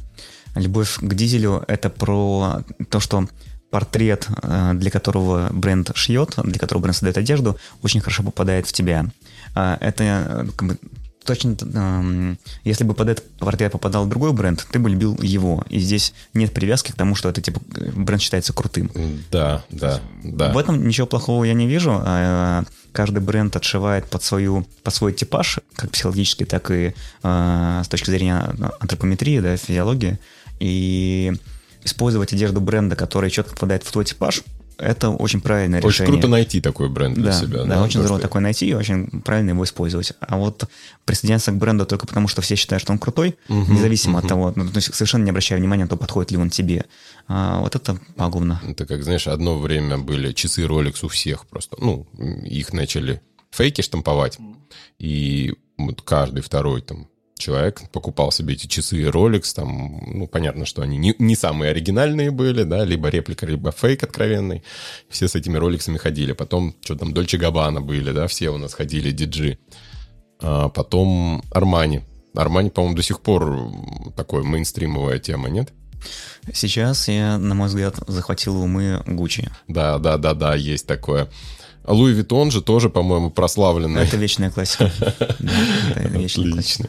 любовь к дизелю — это про то, что портрет, э, для которого бренд шьет, для которого бренд создает одежду, очень хорошо попадает в тебя. А, это э, как бы, точно, э, если бы под этот портрет попадал другой бренд, ты бы любил его. И здесь нет привязки к тому, что это типа бренд считается крутым.
Да, да, да.
В этом ничего плохого я не вижу. А, каждый бренд отшивает под, свою, под свой типаж, как психологический, так и э, с точки зрения антропометрии, да, физиологии. И использовать одежду бренда, которая четко попадает в твой типаж, это очень правильное
очень
решение.
Очень круто найти такой бренд для
да,
себя.
Да, да очень здорово такой найти и очень правильно его использовать. А вот присоединяться к бренду только потому, что все считают, что он крутой, угу, независимо угу. от того, ну, то есть совершенно не обращая внимания на то, подходит ли он тебе. А, вот это пагубно.
Это как, знаешь, одно время были часы Rolex у всех просто. Ну, их начали фейки штамповать, и вот каждый второй там человек покупал себе эти часы Rolex, там, ну, понятно, что они не, не самые оригинальные были, да, либо реплика, либо фейк откровенный. Все с этими роликсами ходили. Потом, что там, Дольче Габбана были, да, все у нас ходили, диджи. А потом Армани. Армани, по-моему, до сих пор такой мейнстримовая тема, нет?
Сейчас я, на мой взгляд, захватил умы Гуччи.
Да, да, да, да, есть такое. Луи Виттон же тоже, по-моему, прославленный.
Это вечная классика.
Отлично.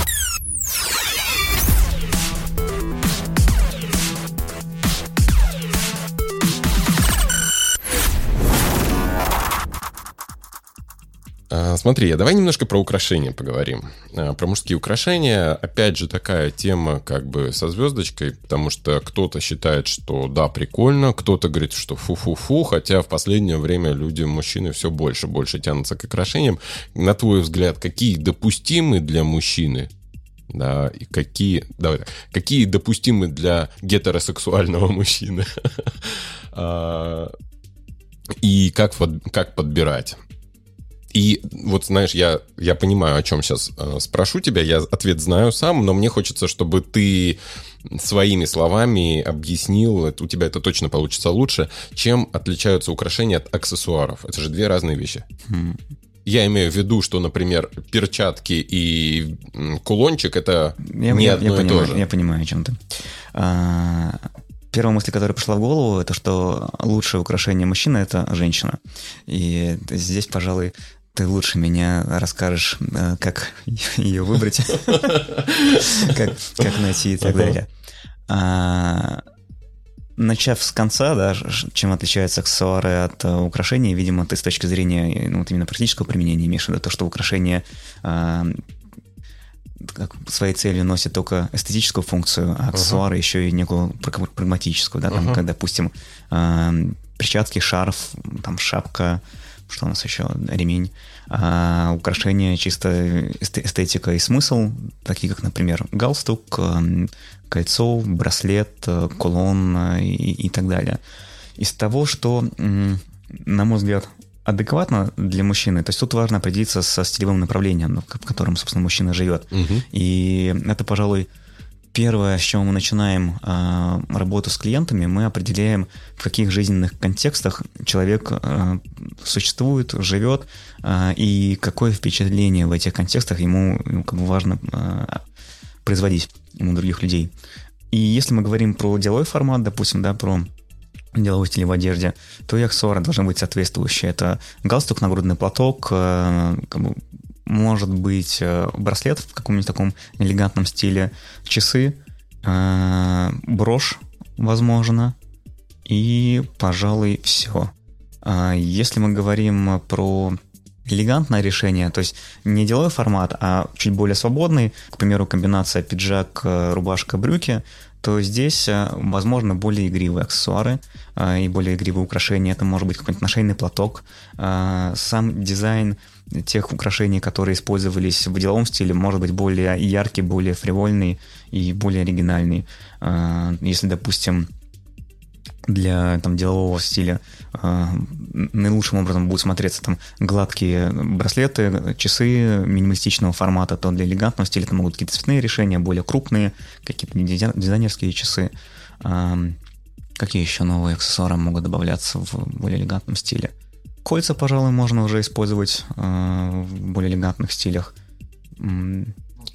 смотри, давай немножко про украшения поговорим. А, про мужские украшения, опять же, такая тема как бы со звездочкой, потому что кто-то считает, что да, прикольно, кто-то говорит, что фу-фу-фу, хотя в последнее время люди, мужчины все больше больше тянутся к украшениям. На твой взгляд, какие допустимы для мужчины да, и какие, давай так, какие допустимы для гетеросексуального мужчины, а, и как, как подбирать. И вот, знаешь, я, я понимаю, о чем сейчас э, спрошу тебя, я ответ знаю сам, но мне хочется, чтобы ты своими словами объяснил, это, у тебя это точно получится лучше, чем отличаются украшения от аксессуаров. Это же две разные вещи. Хм. Я имею в виду, что, например, перчатки и кулончик это я, не
я,
одно
я
и
понимаю,
то же.
Я понимаю, о чем ты. А, первая мысль, которая пришла в голову, это что лучшее украшение мужчины – это женщина. И здесь, пожалуй, ты лучше меня расскажешь, э, как ее выбрать, как найти и так далее. А, начав с конца, да, чем отличаются аксессуары от э, украшений, видимо, ты с точки зрения ну, вот именно практического применения имеешь в виду то, что украшения как своей целью носят только эстетическую функцию, а аксессуары uh-huh. еще и некую прагматическую, да, там, uh-huh. как, допустим, э, перчатки, шарф, там, шапка, что у нас еще, ремень, а украшения чисто эстетика и смысл, такие как, например, галстук, кольцо, браслет, кулон и, и так далее. Из того, что, на мой взгляд, адекватно для мужчины, то есть тут важно определиться со стилевым направлением, в котором, собственно, мужчина живет. Угу. И это, пожалуй, Первое, с чего мы начинаем э, работу с клиентами, мы определяем, в каких жизненных контекстах человек э, существует, живет, э, и какое впечатление в этих контекстах ему ну, как бы важно э, производить ему других людей. И если мы говорим про деловой формат, допустим, да, про деловой стиль в одежде, то и аксессуары должны быть соответствующие. Это галстук, нагрудный платок, э, как бы может быть э, браслет в каком-нибудь таком элегантном стиле, часы, э, брошь, возможно, и, пожалуй, все. А если мы говорим про элегантное решение, то есть не деловой формат, а чуть более свободный, к примеру, комбинация пиджак, э, рубашка, брюки, то здесь, возможно, более игривые аксессуары и более игривые украшения. Это может быть какой-нибудь нашейный платок. Сам дизайн тех украшений, которые использовались в деловом стиле, может быть более яркий, более фривольный и более оригинальный. А, если, допустим, для там, делового стиля э, наилучшим образом будут смотреться там гладкие браслеты, часы минималистичного формата, то для элегантного стиля это могут какие-то цветные решения, более крупные, какие-то дизайнерские часы. Э, какие еще новые аксессуары могут добавляться в более элегантном стиле? Кольца, пожалуй, можно уже использовать э, в более элегантных стилях.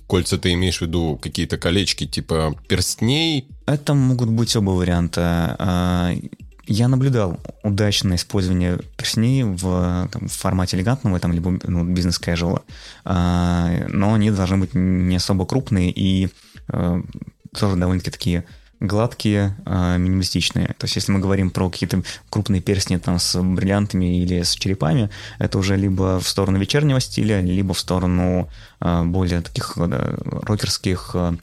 Кольца ты имеешь в виду какие-то колечки типа перстней?
Это могут быть оба варианта. А, я наблюдал удачное использование перстней в, там, в формате элегантного, там, либо ну, бизнес-кэжуала, но они должны быть не особо крупные и э, тоже довольно-таки такие гладкие, э, минималистичные. То есть, если мы говорим про какие-то крупные перстни там с бриллиантами или с черепами, это уже либо в сторону вечернего стиля, либо в сторону э, более таких да, рокерских, э,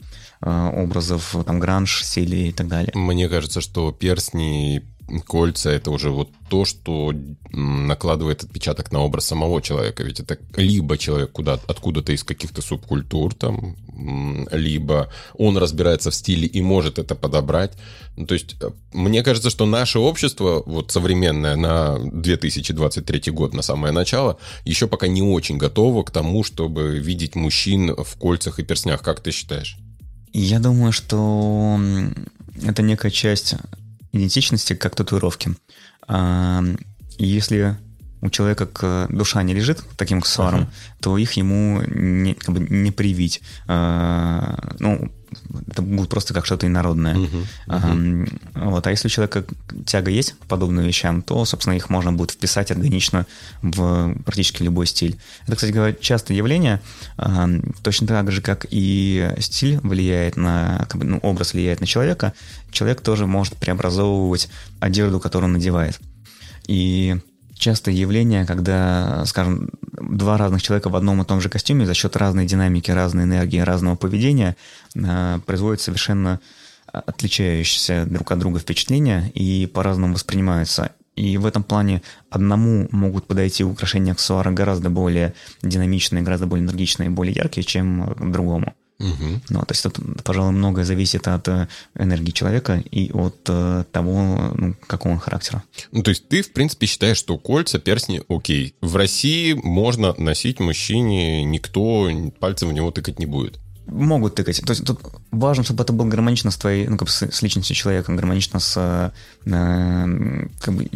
образов, там, гранж, стилей и так далее.
Мне кажется, что перстни кольца это уже вот то, что накладывает отпечаток на образ самого человека. Ведь это либо человек куда откуда-то из каких-то субкультур, там, либо он разбирается в стиле и может это подобрать. Ну, то есть, э, мне кажется, что наше общество, вот современное, на 2023 год, на самое начало, еще пока не очень готово к тому, чтобы видеть мужчин в кольцах и перстнях. Как ты считаешь?
Я думаю, что это некая часть идентичности, как татуировки. Если у человека душа не лежит таким аксессуаром, uh-huh. то их ему не, как бы не привить. А, ну, это будет просто как что-то инородное. Uh-huh. Uh-huh. А, вот. а если у человека тяга есть к подобным вещам, то, собственно, их можно будет вписать органично в практически любой стиль. Это, кстати говоря, частое явление, а, точно так же, как и стиль влияет на, как бы, ну, образ влияет на человека, человек тоже может преобразовывать одежду, которую он надевает. И частое явление, когда, скажем, два разных человека в одном и том же костюме за счет разной динамики, разной энергии, разного поведения э, производят совершенно отличающиеся друг от друга впечатления и по-разному воспринимаются. И в этом плане одному могут подойти украшения аксессуара гораздо более динамичные, гораздо более энергичные, более яркие, чем другому. Угу. Ну, то есть тут, пожалуй, многое зависит от э, энергии человека и от э, того, ну, какого он характера.
Ну, то есть ты, в принципе, считаешь, что кольца, перстни окей. В России можно носить мужчине, никто пальцем в него тыкать не будет
могут тыкать. То есть тут важно, чтобы это было гармонично с твоей, ну, как бы с, с личностью человека, гармонично с э, как бы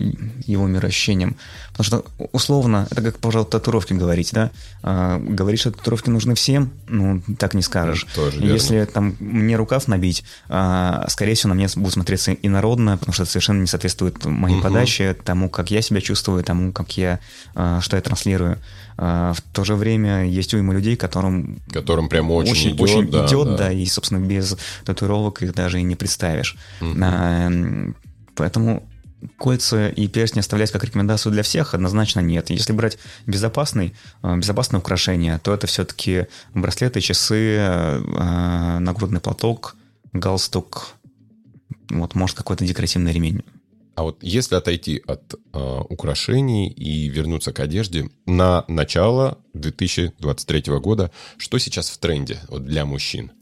его мироощущением. Потому что условно, это как, пожалуйста, татуировки говорить, да? Э, говорить, что татуировки нужны всем, ну, так не скажешь. Тоже Если там мне рукав набить, э, скорее всего, на мне будет смотреться инородно, потому что это совершенно не соответствует моей угу. подаче, тому, как я себя чувствую, тому, как я, э, что я транслирую. Э, в то же время есть уйма людей, которым...
Которым прям очень, очень идет,
очень да, идет да. да, и, собственно, без татуировок их даже и не представишь. Угу. А, поэтому кольца и перстни оставлять как рекомендацию для всех однозначно нет. Если брать безопасный, э, безопасное украшение, то это все-таки браслеты, часы, нагрудный платок, галстук, вот, может, какой-то декоративный ремень.
А вот если отойти от э, украшений и вернуться к одежде, на начало 2023 года, что сейчас в тренде вот, для мужчин?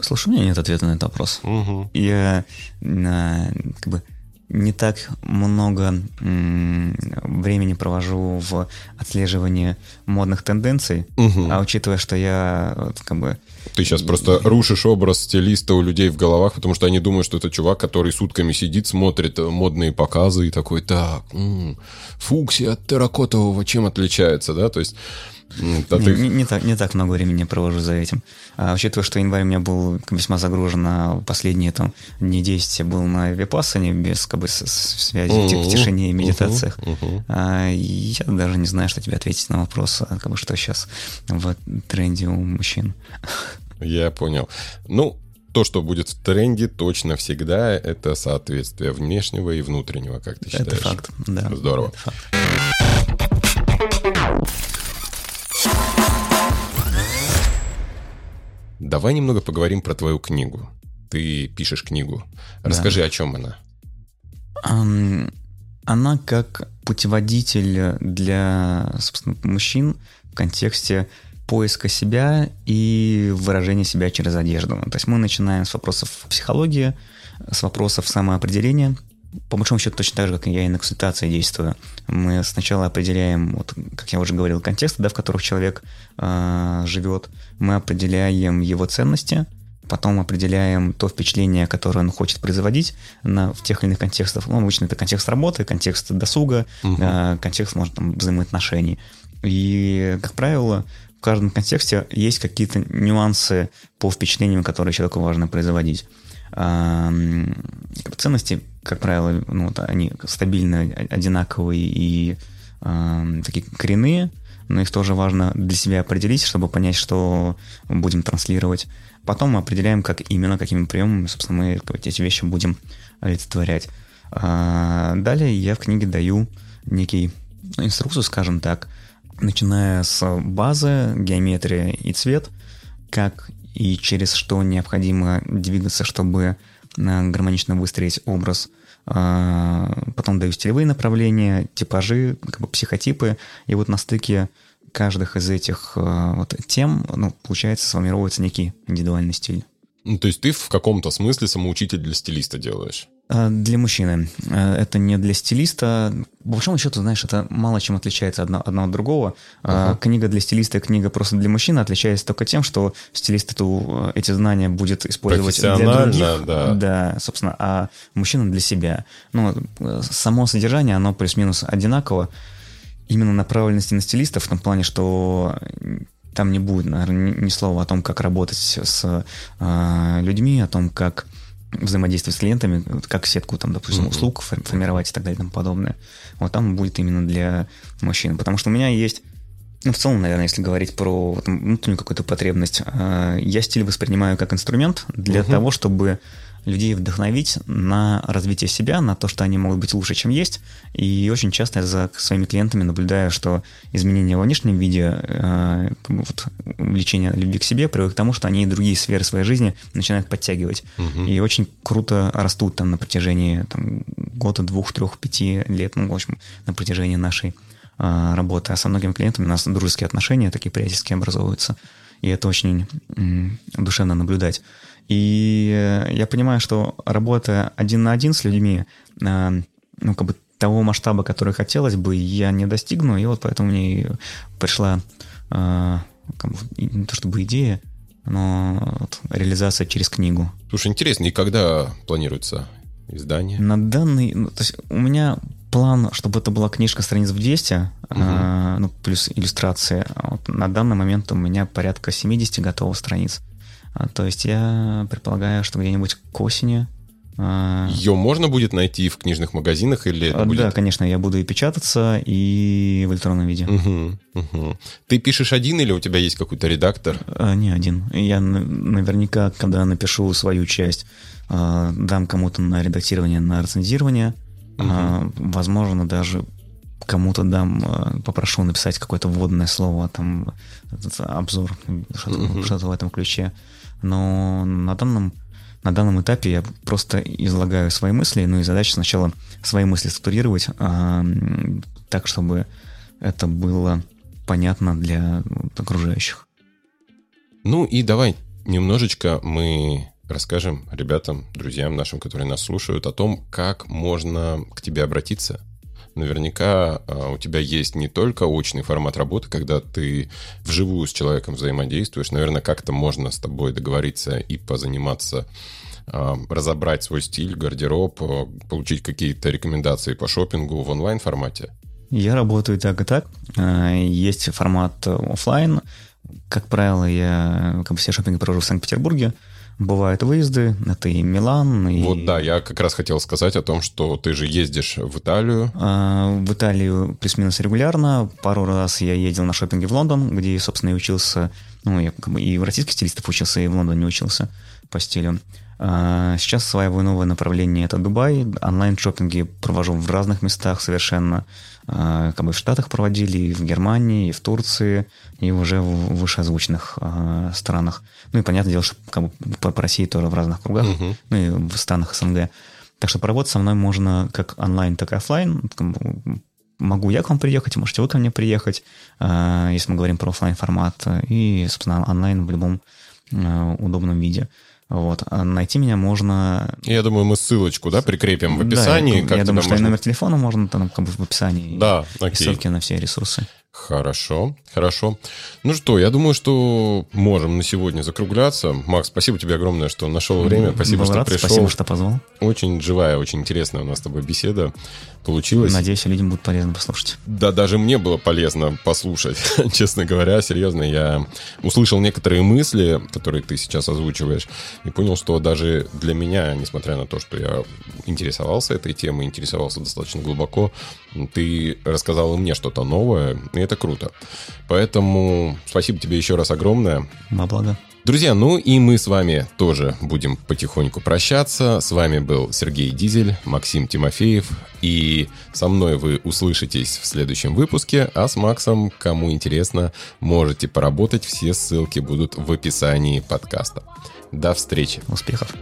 Слушай, у меня нет ответа на этот вопрос. Угу. Я э, как бы не так много времени провожу в отслеживании модных тенденций, угу. а учитывая, что я вот, как бы...
Ты сейчас просто рушишь образ стилиста у людей в головах, потому что они думают, что это чувак, который сутками сидит, смотрит модные показы и такой, так, м-м, фуксия от терракотового чем отличается, да? То есть
да не, ты... не, не, так, не так много времени провожу за этим. А, учитывая, что январь у меня был весьма загружен, а последние там дни 10 я был на випассане без как бы с, с связи uh-huh, в тишине и медитациях. Uh-huh, uh-huh. А, я даже не знаю, что тебе ответить на вопрос, а, как бы, что сейчас в тренде у мужчин.
Я понял. Ну, то, что будет в тренде, точно всегда это соответствие внешнего и внутреннего, как ты считаешь?
Это факт, да.
Здорово. Это факт. Давай немного поговорим про твою книгу. Ты пишешь книгу. Расскажи, да. о чем она.
Um, она как путеводитель для, собственно, мужчин в контексте поиска себя и выражения себя через одежду. То есть мы начинаем с вопросов психологии, с вопросов самоопределения, по большому счету точно так же, как я и на консультации действую. Мы сначала определяем, вот, как я уже говорил, контексты, да, в которых человек э, живет. Мы определяем его ценности, потом определяем то впечатление, которое он хочет производить на, в тех или иных контекстах. Ну, обычно это контекст работы, контекст досуга, угу. э, контекст, может, там, взаимоотношений. И, как правило, в каждом контексте есть какие-то нюансы по впечатлениям, которые человеку важно производить. Ценности, как правило, ну, вот они стабильно одинаковые и э, такие коренные, но их тоже важно для себя определить, чтобы понять, что будем транслировать. Потом мы определяем, как именно, какими приемами, собственно, мы эти вещи будем олицетворять. А далее я в книге даю некий инструкцию, скажем так, начиная с базы, геометрия и цвет, как и через что необходимо двигаться, чтобы гармонично выстроить образ. Потом даю стилевые направления, типажи, как бы психотипы. И вот на стыке каждых из этих вот, тем, ну, получается, сформировывается некий индивидуальный стиль.
Ну, то есть ты в каком-то смысле самоучитель для стилиста делаешь?
А, для мужчины. А, это не для стилиста. По большому счету, знаешь, это мало чем отличается одно, одно от другого. Uh-huh. Книга для стилиста и книга просто для мужчины отличается только тем, что стилист эту, эти знания будет использовать для других.
Да.
да, собственно, а мужчина для себя. Ну, само содержание, оно плюс-минус одинаково. Именно направленности на стилистов в том плане, что там не будет, наверное, ни слова о том, как работать с э, людьми, о том, как взаимодействовать с клиентами, как сетку, там, допустим, услуг формировать и так далее и тому подобное. Вот там будет именно для мужчин. Потому что у меня есть ну, в целом, наверное, если говорить про внутреннюю какую-то потребность, я стиль воспринимаю как инструмент для uh-huh. того, чтобы людей вдохновить на развитие себя, на то, что они могут быть лучше, чем есть. И очень часто я за своими клиентами наблюдаю, что изменения во внешнем виде, э, вот, увлечение любви к себе приводит к тому, что они другие сферы своей жизни начинают подтягивать. Угу. И очень круто растут там на протяжении там, года, двух, трех, пяти лет, ну, в общем, на протяжении нашей э, работы. А со многими клиентами у нас дружеские отношения, такие приятельские образовываются. И это очень м, душевно наблюдать. И э, я понимаю, что работая один на один с людьми, э, ну, как бы того масштаба, который хотелось бы, я не достигну, и вот поэтому мне пришла э, как бы, не то чтобы идея, но вот, реализация через книгу.
Слушай, интересно, и когда планируется издание?
На данный... Ну, то есть у меня план, чтобы это была книжка страниц в 200, угу. э, ну, плюс иллюстрации. Вот на данный момент у меня порядка 70 готовых страниц. А, то есть я предполагаю, что где-нибудь к осени
а, ее можно будет найти в книжных магазинах или это
да,
будет...
конечно, я буду и печататься, и в электронном виде.
Угу, угу. Ты пишешь один или у тебя есть какой-то редактор?
А, не один. Я наверняка, когда напишу свою часть, а, дам кому-то на редактирование, на рецензирование. Угу. Возможно, даже кому-то дам, попрошу написать какое-то вводное слово, там, обзор, что-то, угу. что-то в этом ключе. Но на данном, на данном этапе я просто излагаю свои мысли, ну и задача сначала свои мысли структурировать а, так, чтобы это было понятно для окружающих.
Ну и давай немножечко мы расскажем ребятам, друзьям нашим, которые нас слушают, о том, как можно к тебе обратиться наверняка а, у тебя есть не только очный формат работы, когда ты вживую с человеком взаимодействуешь, наверное, как-то можно с тобой договориться и позаниматься а, разобрать свой стиль, гардероб, а, получить какие-то рекомендации по шопингу в онлайн-формате?
Я работаю так и так. Есть формат офлайн. Как правило, я как бы все шопинги провожу в Санкт-Петербурге. Бывают выезды, это и Милан. И...
Вот да, я как раз хотел сказать о том, что ты же ездишь в Италию.
А, в Италию плюс-минус регулярно. Пару раз я ездил на шопинге в Лондон, где, собственно, и учился, ну, я как бы и в российских стилистов учился, и в Лондоне учился по стилю. А, сейчас осваиваю новое направление, это Дубай. Онлайн-шоппинги провожу в разных местах совершенно. А, как бы в Штатах проводили, и в Германии, и в Турции, и уже в вышеозвученных а, странах. Ну и понятное дело, что как бы по, России тоже в разных кругах, uh-huh. ну и в странах СНГ. Так что поработать со мной можно как онлайн, так и офлайн. Могу я к вам приехать, можете вы ко мне приехать, если мы говорим про офлайн формат, и, собственно, онлайн в любом удобном виде. Вот. А найти меня можно...
Я думаю, мы ссылочку, да, прикрепим в описании.
Да, я, я думаю, что можно... и номер телефона можно там как бы в описании.
Да,
окей. И ссылки на все ресурсы.
Хорошо, хорошо. Ну что, я думаю, что можем на сегодня закругляться. Макс, спасибо тебе огромное, что нашел время. Спасибо,
Был
что
рад,
пришел.
Спасибо, что позвал.
Очень живая, очень интересная у нас с тобой беседа получилось.
Надеюсь, людям будет полезно послушать.
Да, даже мне было полезно послушать, честно говоря. Серьезно, я услышал некоторые мысли, которые ты сейчас озвучиваешь, и понял, что даже для меня, несмотря на то, что я интересовался этой темой, интересовался достаточно глубоко, ты рассказал и мне что-то новое, и это круто. Поэтому спасибо тебе еще раз огромное.
На благо.
Друзья, ну и мы с вами тоже будем потихоньку прощаться. С вами был Сергей Дизель, Максим Тимофеев. И со мной вы услышитесь в следующем выпуске. А с Максом, кому интересно, можете поработать. Все ссылки будут в описании подкаста. До встречи.
Успехов.